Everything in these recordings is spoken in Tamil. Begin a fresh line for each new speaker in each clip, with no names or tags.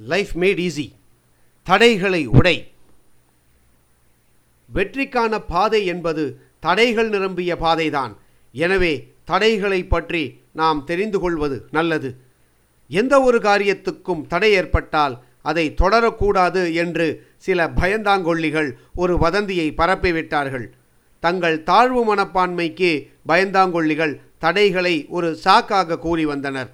லைஃப் மேட் ஈஸி தடைகளை உடை. வெற்றிக்கான பாதை என்பது தடைகள் நிரம்பிய பாதைதான். எனவே தடைகளை பற்றி நாம் தெரிந்து கொள்வது நல்லது. எந்த ஒரு காரியத்துக்கும் தடை ஏற்பட்டால் அதை தொடரக்கூடாது என்று சில பயந்தாங்கொல்லிகள் ஒரு வதந்தியை பரப்பிவிட்டார்கள் தங்கள் தாழ்வு மனப்பான்மைக்கு பயந்தாங்கொல்லிகள் தடைகளை ஒரு சாக்காக கூறி வந்தனர்.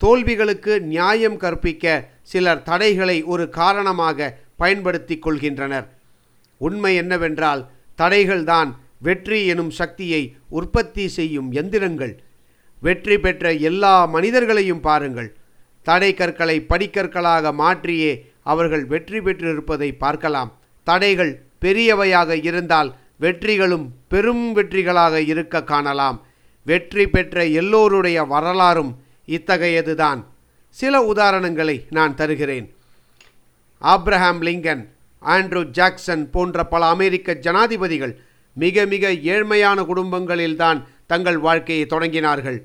தோல்விகளுக்கு நியாயம் கற்பிக்க சிலர் தடைகளை ஒரு காரணமாக பயன்படுத்தி கொள்கின்றனர். உண்மை என்னவென்றால் தடைகள்தான் வெற்றி எனும் சக்தியை உற்பத்தி செய்யும் எந்திரங்கள். வெற்றி பெற்ற எல்லா மனிதர்களையும் பாருங்கள். தடை கற்களை படிக்கற்களாக மாற்றியே அவர்கள் வெற்றி பெற்றிருப்பதை பார்க்கலாம். தடைகள் பெரியவையாக இருந்தால் வெற்றிகளும் பெரும் வெற்றிகளாக இருக்க காணலாம். வெற்றி பெற்ற எல்லோருடைய வரலாறும் இத்தகையதுதான். சில உதாரணங்களை நான் தருகிறேன். ஆப்ரஹாம் லிங்கன் ஆண்ட்ரூ ஜாக்சன் போன்ற பல அமெரிக்க ஜனாதிபதிகள் மிக மிக ஏழ்மையான குடும்பங்களில்தான் தங்கள் வாழ்க்கையை தொடங்கினார்கள்.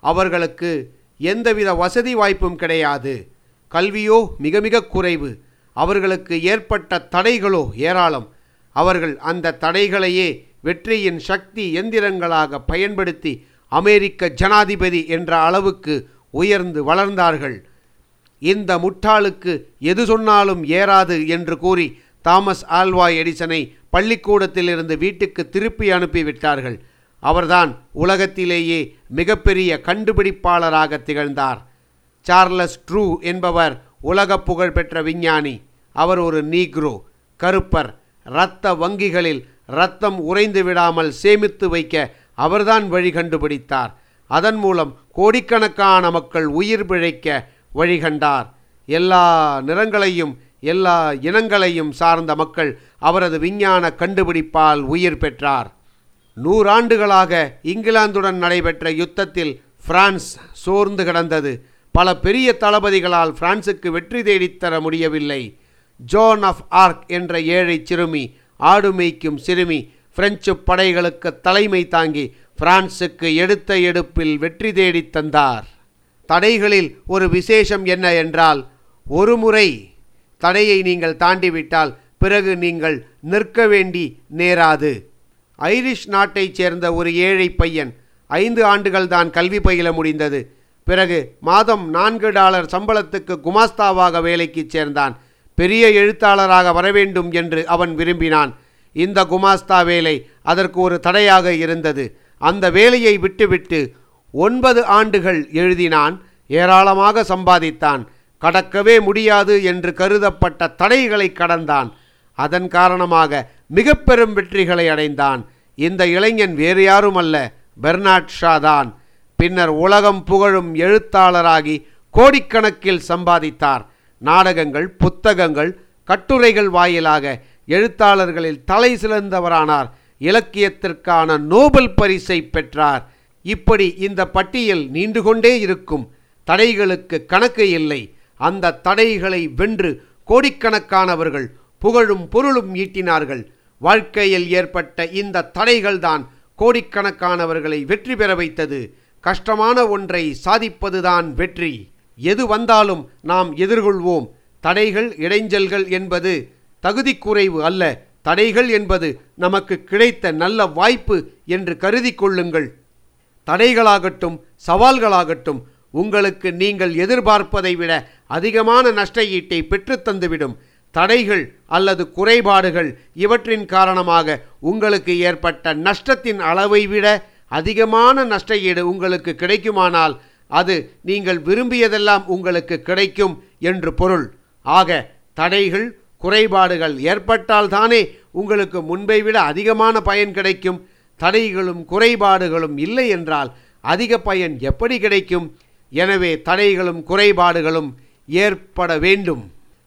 அவர்களுக்கு எந்தவித வசதி வாய்ப்பும் கிடையாது. கல்வியோ மிக மிக குறைவு. அவர்களுக்கு ஏற்பட்ட தடைகளோ ஏராளம். அவர்கள் அந்த தடைகளையே வெற்றியின் சக்தி எந்திரங்களாக பயன்படுத்தி அமெரிக்க ஜனாதிபதி என்ற அளவுக்கு உயர்ந்து வளர்ந்தார்கள். இந்த முட்டாளுக்கு எது சொன்னாலும் ஏறாது என்று கூறி தாமஸ் ஆல்வா எடிசனை பள்ளிக்கூடத்திலிருந்து வீட்டுக்கு திருப்பி அனுப்பிவிட்டார்கள் அவர்தான் உலகத்திலேயே மிகப்பெரிய கண்டுபிடிப்பாளராக திகழ்ந்தார். சார்லஸ் ட்ரூ என்பவர் உலக புகழ் பெற்ற விஞ்ஞானி. அவர் ஒரு நீக்ரோ கருப்பர் இரத்த வங்கிகளில் இரத்தம் உறைந்து விடாமல் சேமித்து வைக்க அவர்தான் வழி கண்டுபிடித்தார். அதன் மூலம் கோடிக்கணக்கான மக்கள் உயிர் பிழைக்க வழிகண்டார் எல்லா நிறங்களையும் எல்லா இனங்களையும் சார்ந்த மக்கள் அவரது விஞ்ஞான கண்டுபிடிப்பால் உயிர் பெற்றார். நூறாண்டுகளாக இங்கிலாந்துடன் நடைபெற்ற யுத்தத்தில் பிரான்ஸ் சோர்ந்து கிடந்தது. பல பெரிய தளபதிகளால் பிரான்சுக்கு வெற்றி தேடித்தர முடியவில்லை. ஜோன் ஆஃப் ஆர்க் என்ற ஏழை சிறுமி ஆடு மேய்க்கும் சிறுமி பிரெஞ்சு படைகளுக்கு தலைமை தாங்கி பிரான்சுக்கு எடுத்த எடுப்பில் வெற்றி தேடித் தந்தார். தடைகளில் ஒரு விசேஷம் என்ன என்றால் ஒரு முறை தடையை நீங்கள் தாண்டிவிட்டால் பிறகு நீங்கள் நிற்க வேண்டி நேராது. ஐரிஷ் நாட்டைச் சேர்ந்த ஒரு ஏழை பையன் ஐந்து ஆண்டுகள் தான் கல்வி பயில முடிந்தது. பிறகு மாதம் நான்கு டாலர் சம்பளத்துக்கு குமாஸ்தாவாக வேலைக்கு சேர்ந்தான். பெரிய எழுத்தாளராக வரவேண்டும் என்று அவன் விரும்பினான். இந்த குமாஸ்தா வேலை அதற்கு ஒரு தடையாக இருந்தது. அந்த வேலையை விட்டுவிட்டு ஒன்பது ஆண்டுகள் எழுதினான் ஏராளமாக சம்பாதித்தான். கடக்கவே முடியாது என்று கருதப்பட்ட தடைகளை கடந்தான். அதன் காரணமாக மிக பெரும் வெற்றிகளை அடைந்தான். இந்த இளைஞன் வேறு யாரும் அல்ல பெர்னாட் ஷா தான். பின்னர் உலகம் புகழும் எழுத்தாளராகி கோடிக்கணக்கில் சம்பாதித்தார். நாடகங்கள் புத்தகங்கள் கட்டுரைகள் வாயிலாக எழுத்தாளர்களில் தலை சிறந்தவரானார் இலக்கியத்திற்கான நோபல் பரிசை பெற்றார். இப்படி இந்த பட்டியல் நீண்டு கொண்டே இருக்கும். தடைகளுக்கு கணக்கு இல்லை. அந்த தடைகளை வென்று கோடிக்கணக்கானவர்கள் புகழும் பொருளும் ஈட்டினார்கள். வாழ்க்கையில் ஏற்பட்ட இந்த தடைகள்தான் கோடிக்கணக்கானவர்களை வெற்றி பெற வைத்தது. கஷ்டமான ஒன்றை சாதிப்பதுதான் வெற்றி. எது வந்தாலும் நாம் எதிர்கொள்வோம். தடைகள் இடைஞ்சல்கள் என்பது தகுதி குறைவு அல்ல. தடைகள் என்பது நமக்கு கிடைத்த நல்ல வாய்ப்பு என்று கருதி கொள்ளுங்கள். தடைகளாகட்டும் சவால்களாகட்டும் உங்களுக்கு நீங்கள் எதிர்பார்ப்பதை விட அதிகமான நஷ்ட ஈட்டை பெற்றுத்தந்துவிடும் தடைகள் அல்லது குறைபாடுகள் இவற்றின் காரணமாக உங்களுக்கு ஏற்பட்ட நஷ்டத்தின் அளவை விட அதிகமான நஷ்ட ஈடு உங்களுக்கு கிடைக்குமானால் அது நீங்கள் விரும்பியதெல்லாம் உங்களுக்கு கிடைக்கும் என்று பொருள். ஆக தடைகள் குறைபாடுகள் ஏற்பட்டால்தானே உங்களுக்கு முன்பை விட அதிகமான பயன் கிடைக்கும். தடைகளும் குறைபாடுகளும் இல்லை என்றால் அதிக பயன் எப்படி கிடைக்கும்? எனவே தடைகளும் குறைபாடுகளும் ஏற்பட வேண்டும்.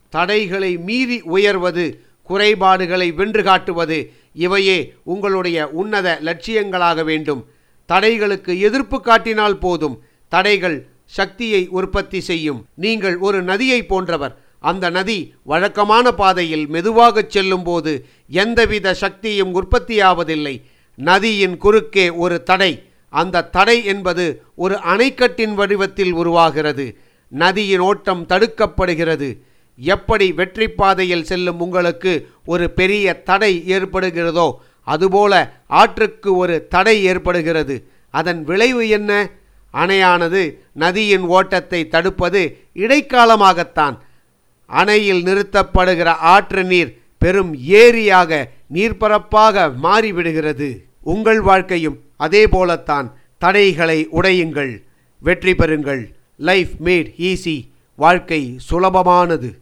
தடைகளை மீறி உயர்வது குறைபாடுகளை வென்று காட்டுவது இவையே உங்களுடைய உன்னத லட்சியங்களாக வேண்டும். தடைகளுக்கு எதிர்ப்பு காட்டினால் போதும். தடைகள் சக்தியை உற்பத்தி செய்யும். நீங்கள் ஒரு நதியை போன்றவர். அந்த நதி வழக்கமான பாதையில் மெதுவாகச் செல்லும்போது எந்தவித சக்தியும் உற்பத்தியாவதில்லை. நதியின் குறுக்கே ஒரு தடை. அந்த தடை என்பது ஒரு அணைக்கட்டின் வடிவத்தில் உருவாகிறது. நதியின் ஓட்டம் தடுக்கப்படுகிறது. எப்படி வெற்றி பாதையில் செல்லும் உங்களுக்கு ஒரு பெரிய தடை ஏற்படுகிறதோ அதுபோல ஆற்றுக்கு ஒரு தடை ஏற்படுகிறது. அதன் விளைவு என்ன? அணையானது நதியின் ஓட்டத்தை தடுப்பது இடைக்காலமாகத்தான். அணையில் நிறுத்தப்படுகிற ஆற்று நீர் பெரும் ஏரியாக நீர்ப்பரப்பாக மாறிவிடுகிறது. உங்கள் வாழ்க்கையும் அதே போலத்தான். தடைகளை உடையுங்கள். வெற்றி பெறுங்கள். லைஃப் மேட் ஈஸி வாழ்க்கை சுலபமானது.